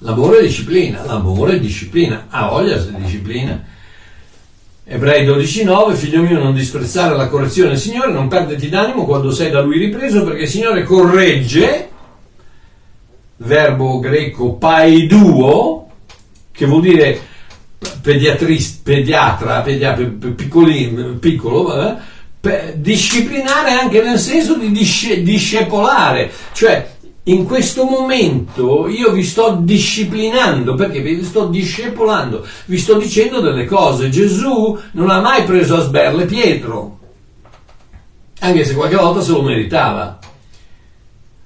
L'amore è disciplina, l'amore è disciplina, ha voglia di disciplina. Ebrei 12,9 Figlio mio, non disprezzare la correzione del Signore, non perderti d'animo quando sei da Lui ripreso, perché il Signore corregge, verbo greco paiduo, che vuol dire pediatrist, pediatra, pediatra piccolino, piccolo, eh, disciplinare anche nel senso di disce, discepolare, cioè in questo momento io vi sto disciplinando perché vi sto discepolando, vi sto dicendo delle cose. Gesù non ha mai preso a sberle Pietro, anche se qualche volta se lo meritava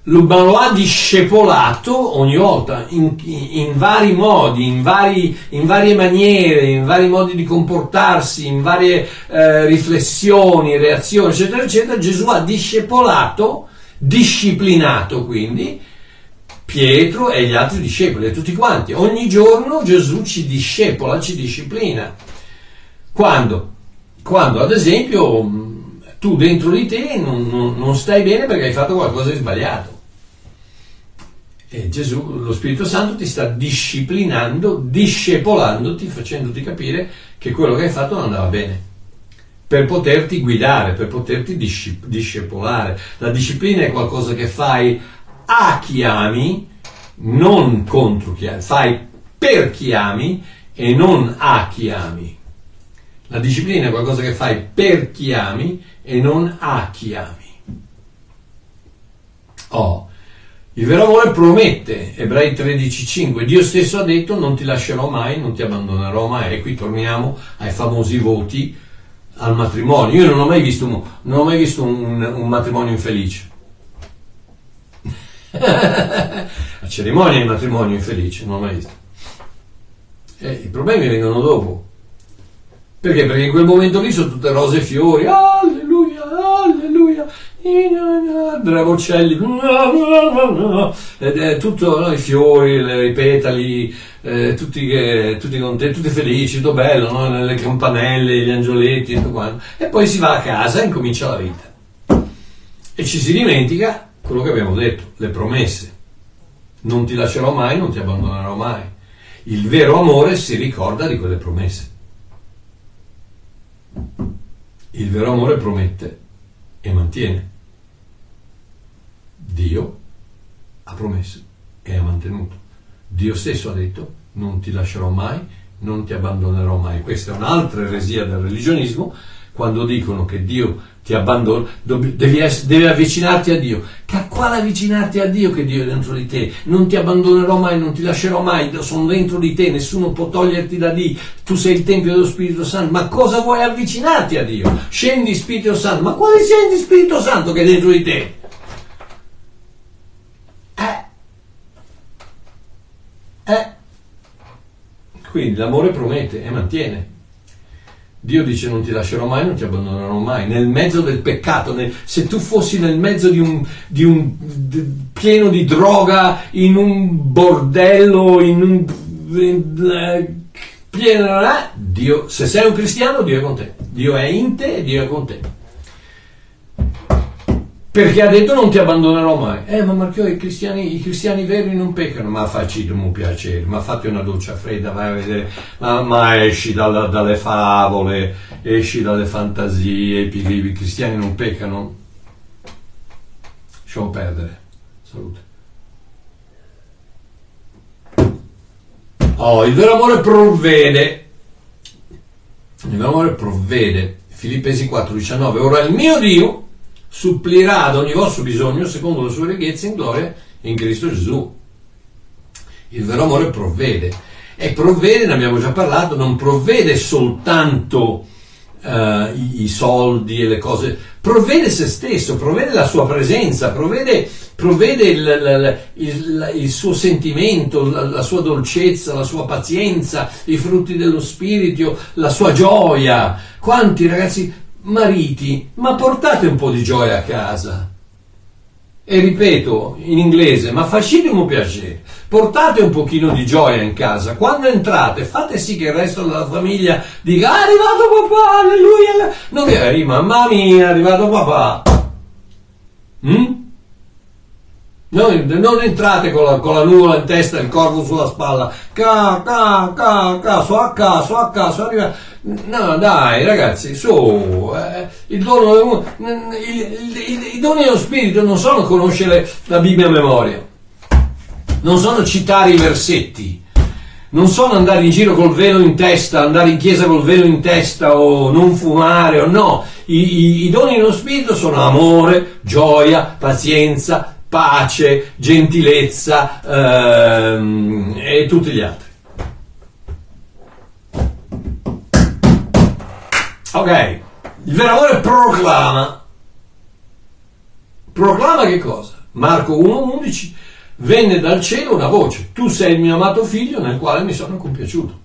lo ha discepolato ogni volta in, in, vari modi, in, vari, in, varie maniere, in vari modi di comportarsi, in varie eh, riflessioni, reazioni, eccetera, eccetera. Gesù ha discepolato, disciplinato quindi Pietro e gli altri discepoli, tutti quanti. Ogni giorno Gesù ci discepola, ci disciplina. Quando? Quando, ad esempio, tu dentro di te non, non, non stai bene perché hai fatto qualcosa di sbagliato e Gesù, lo Spirito Santo ti sta disciplinando, discepolandoti, facendoti capire che quello che hai fatto non andava bene, per poterti guidare, per poterti discepolare. La disciplina è qualcosa che fai a chi ami, non contro chi ami, fai per chi ami e non a chi ami. La disciplina è qualcosa che fai per chi ami e non a chi ami. Oh, il vero amore promette, Ebrei 13:5, Dio stesso ha detto non ti lascerò mai, non ti abbandonerò mai. E qui torniamo ai famosi voti al matrimonio. Io non ho mai visto, non ho mai visto un, un matrimonio infelice. (laughs) La cerimonia di matrimonio infelice, non ho mai visto. E I problemi vengono dopo. Perché? Perché in quel momento lì sono tutte rose e fiori. Alleluia, alleluia. È tutto no, i fiori, le, i petali, eh, tutti, che, tutti, contenti, tutti felici, tutto bello, no? le campanelle, gli angioletti, tutto quanto. E poi si va a casa e incomincia la vita. E ci si dimentica quello che abbiamo detto, le promesse. Non ti lascerò mai, non ti abbandonerò mai. Il vero amore si ricorda di quelle promesse. Il vero amore promette e mantiene. Dio ha promesso e ha mantenuto. Dio stesso ha detto non ti lascerò mai, non ti abbandonerò mai. Questa è un'altra eresia del religionismo, quando dicono che Dio ti abbandona, devi, essere, devi avvicinarti a Dio. A quale avvicinarti a Dio che Dio è dentro di te? Non ti abbandonerò mai, non ti lascerò mai, sono dentro di te, nessuno può toglierti da lì, tu sei il Tempio dello Spirito Santo, ma cosa vuoi avvicinarti a Dio? Scendi Spirito Santo, ma quale scendi Spirito Santo che è dentro di te? Eh. Eh. Quindi l'amore promette e mantiene. Dio dice non ti lascerò mai, non ti abbandonerò mai. Nel mezzo del peccato, nel, se tu fossi nel mezzo di un, di un d, pieno di droga, in un bordello, in un in, eh, pieno, eh, Dio, se sei un cristiano, Dio è con te. Dio è in te e Dio è con te. Perché ha detto non ti abbandonerò mai. Eh, ma Marchio, i cristiani, i cristiani veri non peccano, ma facci un piacere, ma fatti una doccia fredda, vai a vedere, ma, ma esci dalla, dalle favole, esci dalle fantasie, i, cristiani non peccano. Lasciamo perdere. Salute. Oh, il vero amore provvede. Il vero amore provvede. Filippesi 4,19. Ora il mio Dio supplirà ad ogni vostro bisogno secondo le sue ricchezze in gloria in Cristo Gesù. Il vero amore provvede e provvede, ne abbiamo già parlato, non provvede soltanto uh, i, soldi e le cose, provvede se stesso, provvede la sua presenza, provvede, provvede il, il, il, il, suo sentimento, la, la sua dolcezza, la sua pazienza, i frutti dello spirito, la sua gioia. Quanti ragazzi mariti, ma portate un po' di gioia a casa. E ripeto in inglese, ma facitemi un piacere, portate un pochino di gioia in casa. Quando entrate, fate sì che il resto della famiglia dica: ah, È arrivato papà, alleluia! Non è, mamma mia, è arrivato papà. Mm? Non, non entrate con la, con la, nuvola in testa e il corvo sulla spalla. Ca, ca, ca, ca, su a caso, a caso, arriva. No, dai, ragazzi, su. Eh, il dono, I doni dello spirito non sono conoscere la Bibbia a memoria, non sono citare i versetti, non sono andare in giro col velo in testa, andare in chiesa col velo in testa o non fumare o no. I, i, i doni dello spirito sono amore, gioia, pazienza, pace, gentilezza ehm, e tutti gli altri. Ok, il vero amore proclama. Proclama che cosa? Marco 1,11 Venne dal cielo una voce, tu sei il mio amato figlio nel quale mi sono compiaciuto.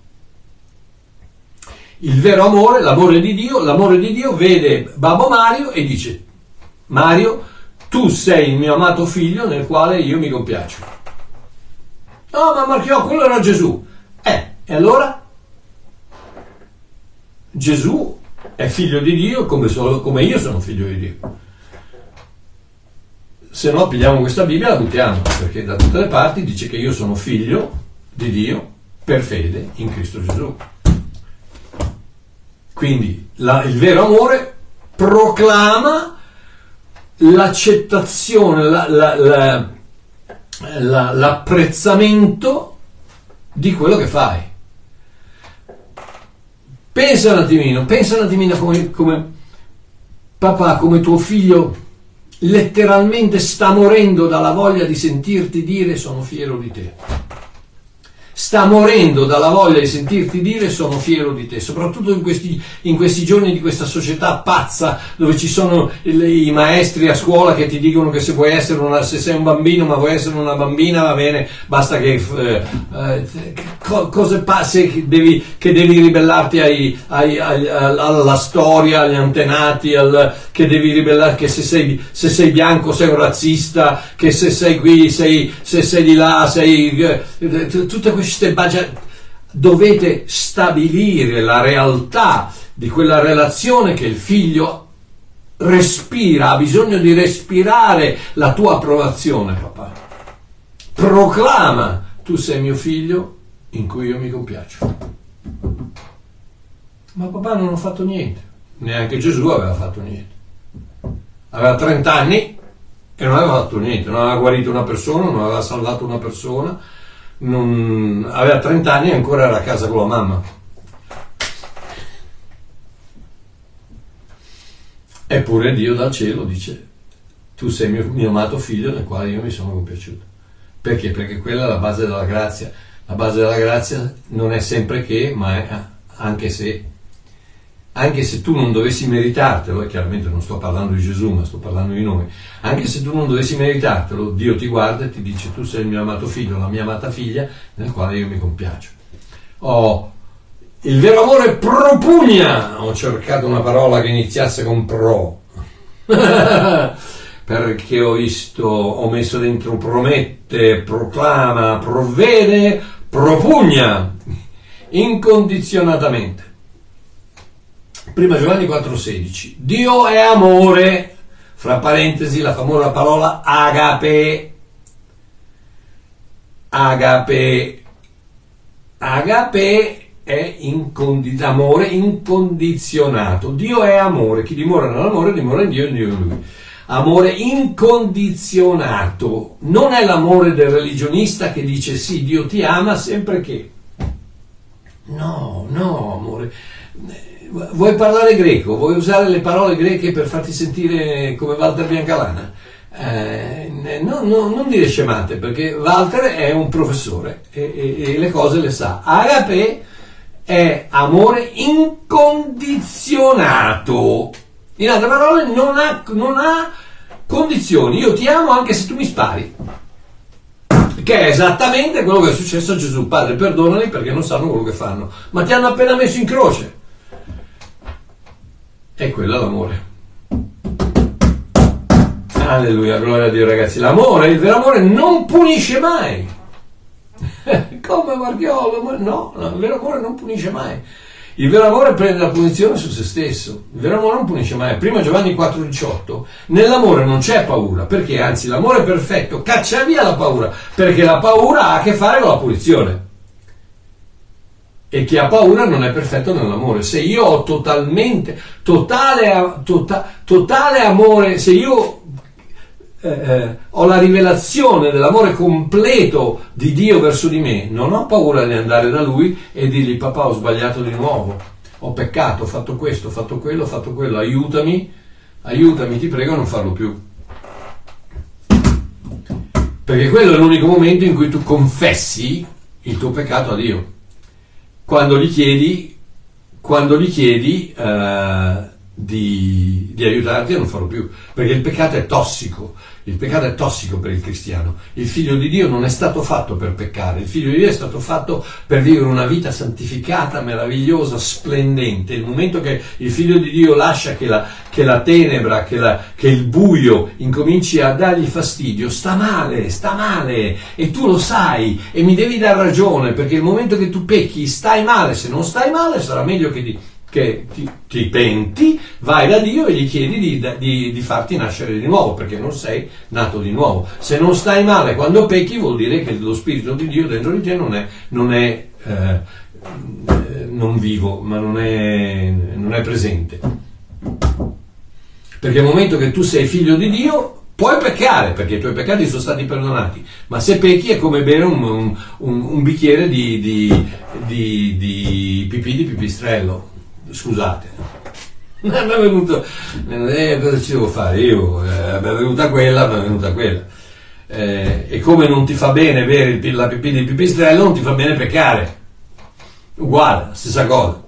Il vero amore, l'amore di Dio, l'amore di Dio vede Babbo Mario e dice, Mario, tu sei il mio amato figlio nel quale io mi compiaccio. No, ma Marchiò, quello era Gesù. Eh, e allora? Gesù è figlio di Dio come, solo, come io sono figlio di Dio. Se no pigliamo questa Bibbia e la buttiamo, perché da tutte le parti dice che io sono figlio di Dio per fede in Cristo Gesù. Quindi la, il vero amore proclama l'accettazione, la, la, la, l'apprezzamento di quello che fai. Pensa un attimino, pensa un attimino come, come papà, come tuo figlio letteralmente sta morendo dalla voglia di sentirti dire sono fiero di te sta morendo dalla voglia di sentirti dire sono fiero di te, soprattutto in questi, in questi giorni di questa società pazza dove ci sono i maestri a scuola che ti dicono che se vuoi essere una, se sei un bambino ma vuoi essere una bambina va bene, basta che eh, eh, co, cose pazze che devi, che devi ribellarti ai, ai, ai, alla storia, agli antenati, al, che devi ribellarti che se sei, se sei, bianco sei un razzista, che se sei qui, sei, se sei di là, sei eh, tutte queste queste bagia- dovete stabilire la realtà di quella relazione che il figlio respira, ha bisogno di respirare la tua approvazione, papà. Proclama, tu sei mio figlio in cui io mi compiaccio. Ma papà non ho fatto niente, neanche Gesù aveva fatto niente. Aveva 30 anni e non aveva fatto niente, non aveva guarito una persona, non aveva salvato una persona, non, aveva 30 anni e ancora era a casa con la mamma. Eppure Dio dal cielo dice, tu sei mio, mio amato figlio nel quale io mi sono compiaciuto. Perché? Perché quella è la base della grazia. La base della grazia non è sempre che, ma è anche se anche se tu non dovessi meritartelo, e chiaramente non sto parlando di Gesù, ma sto parlando di noi, anche se tu non dovessi meritartelo, Dio ti guarda e ti dice tu sei il mio amato figlio, la mia amata figlia, nel quale io mi compiaccio. Oh, il vero amore propugna. Ho cercato una parola che iniziasse con pro. (laughs) Perché ho visto, ho messo dentro promette, proclama, provvede, propugna incondizionatamente. Prima Giovanni 4,16. Dio è amore, fra parentesi la famosa parola agape. Agape. Agape è incondi- amore incondizionato. Dio è amore, chi dimora nell'amore dimora in Dio e Dio in lui. Amore incondizionato, non è l'amore del religionista che dice sì, Dio ti ama sempre che. No, no, amore. Vuoi parlare greco? Vuoi usare le parole greche per farti sentire come Walter Biancalana? Eh, no, no, non dire scemate perché Walter è un professore e, e, e le cose le sa. Agape è amore incondizionato. In altre parole, non ha, non ha condizioni. Io ti amo anche se tu mi spari. Che è esattamente quello che è successo a Gesù. Padre, perdonali perché non sanno quello che fanno. Ma ti hanno appena messo in croce. E quello è l'amore. Alleluia, gloria a Dio ragazzi. L'amore, il vero amore non punisce mai. (laughs) Come Marchiolo? No, no, il vero amore non punisce mai. Il vero amore prende la punizione su se stesso. Il vero amore non punisce mai. Prima Giovanni 4,18. Nell'amore non c'è paura, perché anzi l'amore perfetto caccia via la paura, perché la paura ha a che fare con la punizione. E chi ha paura non è perfetto nell'amore. Se io ho totalmente, totale, tota, totale amore, se io eh, eh, ho la rivelazione dell'amore completo di Dio verso di me, non ho paura di andare da Lui e dirgli papà ho sbagliato di nuovo, ho peccato, ho fatto questo, ho fatto quello, ho fatto quello, aiutami, aiutami, ti prego a non farlo più. Perché quello è l'unico momento in cui tu confessi il tuo peccato a Dio. Quando gli chiedi, quando gli chiedi eh, di, di, aiutarti a non farlo più, perché il peccato è tossico, il peccato è tossico per il cristiano, il figlio di Dio non è stato fatto per peccare, il figlio di Dio è stato fatto per vivere una vita santificata, meravigliosa, splendente, il momento che il figlio di Dio lascia che la, che la tenebra, che, la, che il buio incominci a dargli fastidio, sta male, sta male. E tu lo sai e mi devi dar ragione perché il momento che tu pecchi stai male, se non stai male sarà meglio che... Di, che ti, ti, penti, vai da Dio e gli chiedi di, di, di, farti nascere di nuovo, perché non sei nato di nuovo. Se non stai male quando pecchi vuol dire che lo Spirito di Dio dentro di te non è, non è eh, non vivo, ma non è, non è presente. Perché nel momento che tu sei figlio di Dio, Puoi peccare perché i tuoi peccati sono stati perdonati, ma se pecchi è come bere un, un, un, un bicchiere di, di, di, di, pipì di pipistrello scusate. (laughs) Mi è venuto, eh, cosa ci devo fare? Io, eh, mi è venuta quella, mi è venuta quella. Eh, e come non ti fa bene bere la pipì di pipistrello, non ti fa bene peccare. Uguale, stessa cosa.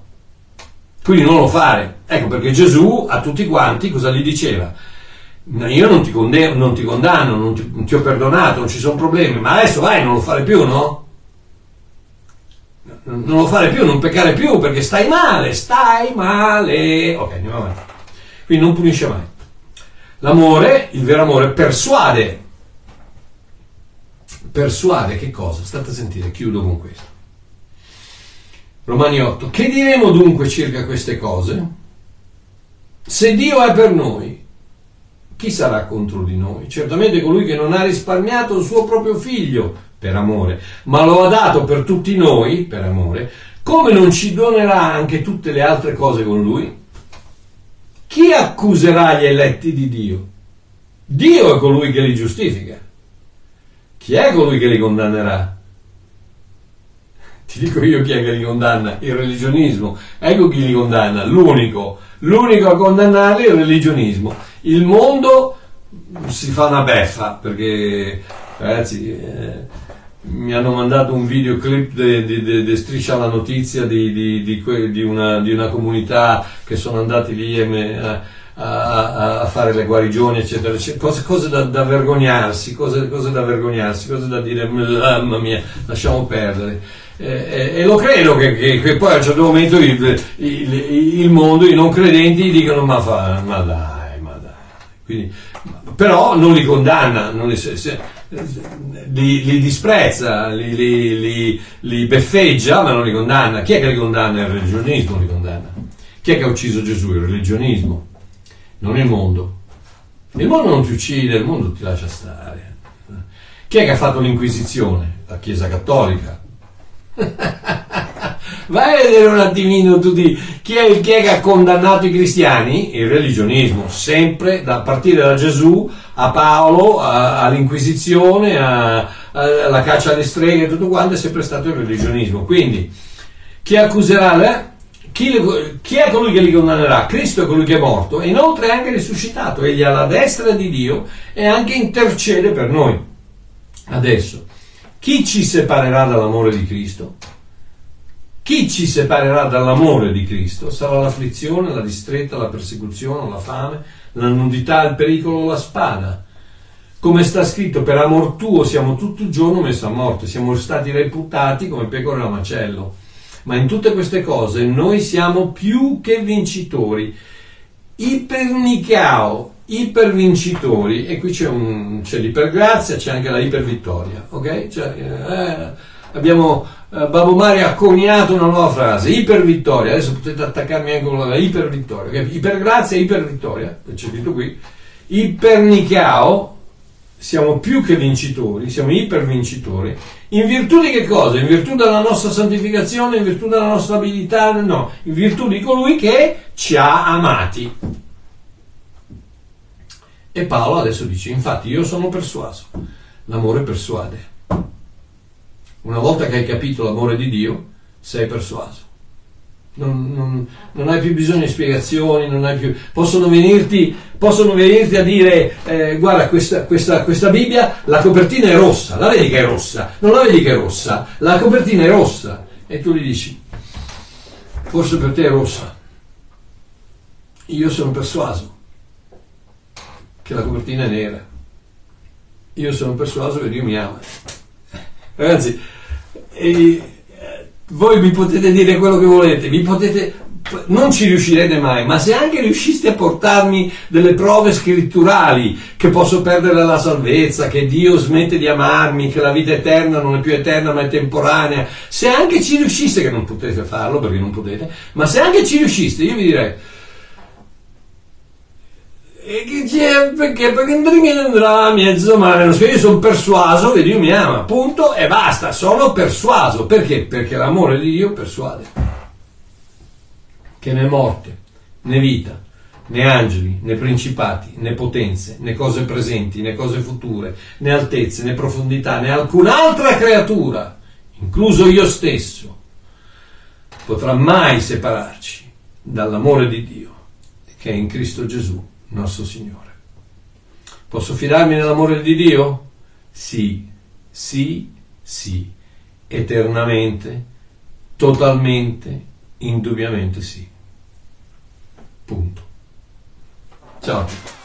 Quindi non lo fare. Ecco perché Gesù a tutti quanti cosa gli diceva? Io non ti, condanno, non ti condanno, non ti, non ti ho perdonato, non ci sono problemi, ma adesso vai, non lo fare più, no? Non lo fare più, non peccare più perché stai male, stai male. Ok, andiamo avanti. Quindi non punisce mai. L'amore, il vero amore, persuade. Persuade che cosa? State a sentire, chiudo con questo. Romani 8. Che diremo dunque circa queste cose? Se Dio è per noi, chi sarà contro di noi? Certamente colui che non ha risparmiato il suo proprio figlio per amore, ma lo ha dato per tutti noi, per amore, come non ci donerà anche tutte le altre cose con lui? Chi accuserà gli eletti di Dio? Dio è colui che li giustifica. Chi è colui che li condannerà? Ti dico io chi è che li condanna? Il religionismo. Ecco chi li condanna, l'unico. L'unico a condannarli è il religionismo. Il mondo si fa una beffa perché, ragazzi, eh, mi hanno mandato un videoclip di Striscia la Notizia di, di, di, una, di, una, comunità che sono andati lì a, a, a fare le guarigioni, eccetera, eccetera. cose, cose da, da, vergognarsi, cose, cose, da vergognarsi, cose da dire, mamma mia, lasciamo perdere. Eh, e lo credo che, che, che, poi a un certo momento il, il, il, mondo, i non credenti dicono ma, fa, ma dai. Quindi, però non li condanna, non li, li, li, disprezza, li, li, beffeggia, ma non li condanna. Chi è che li condanna? Il religionismo li condanna. Chi è che ha ucciso Gesù? Il religionismo non il mondo. Il mondo non ti uccide, il mondo ti lascia stare. Chi è che ha fatto l'Inquisizione? La Chiesa Cattolica. (laughs) Vai a vedere un attimino tutti chi è, chi è, che ha condannato i cristiani? Il religionismo, sempre da partire da Gesù a Paolo, a, all'Inquisizione, a, alla caccia alle streghe, tutto quanto è sempre stato il religionismo. Quindi chi accuserà le, chi, chi, è colui che li condannerà? Cristo è colui che è morto e inoltre è anche risuscitato, egli è alla destra di Dio e anche intercede per noi. Adesso, chi ci separerà dall'amore di Cristo? Chi ci separerà dall'amore di Cristo? Sarà l'afflizione, la distretta, la persecuzione, la fame, la nudità, il pericolo, la spada. Come sta scritto, per amor tuo siamo tutto il giorno messi a morte, siamo stati reputati come pecore a macello ma in tutte queste cose noi siamo più che vincitori. Ipernicao, ipervincitori, e qui c'è, un, c'è l'ipergrazia, c'è anche la ipervittoria, ok? Cioè, eh, abbiamo, eh, Babbo Mario ha coniato una nuova frase, ipervittoria, adesso potete attaccarmi anche con la ipervittoria, okay? ipergrazia e ipervittoria, c'è scritto qui, ipernicao, siamo più che vincitori, siamo ipervincitori, in virtù di che cosa? In virtù della nostra santificazione, in virtù della nostra abilità? No, in virtù di colui che ci ha amati. E Paolo adesso dice, infatti io sono persuaso, l'amore persuade. Una volta che hai capito l'amore di Dio, sei persuaso. Non, non, non, hai più bisogno di spiegazioni, più, possono, venirti, possono, venirti, a dire eh, guarda questa, questa, questa, Bibbia, la copertina è rossa, la vedi che è rossa, non la vedi che è rossa, la copertina è rossa. E tu gli dici forse per te è rossa, io sono persuaso che la copertina è nera, io sono persuaso che Dio mi ama. Ragazzi, e, voi mi potete dire quello che volete, vi potete, non ci riuscirete mai, ma se anche riusciste a portarmi delle prove scritturali che posso perdere la salvezza, che Dio smette di amarmi, che la vita eterna non è più eterna ma è temporanea, se anche ci riusciste, che non potete farlo perché non potete, ma se anche ci riusciste, io vi direi, perché? Perché mi andrà mezzo male, io sono persuaso che Dio mi ama, punto e basta, sono persuaso. Perché? Perché l'amore di Dio persuade. Che né morte, né vita, né angeli, né principati, né potenze, né cose presenti, né cose future, né altezze, né profondità, né alcun'altra creatura, incluso io stesso, potrà mai separarci dall'amore di Dio che è in Cristo Gesù nostro Signore. Posso fidarmi nell'amore di Dio? Sì, sì, sì, eternamente, totalmente, indubbiamente sì. Punto. Ciao a tutti.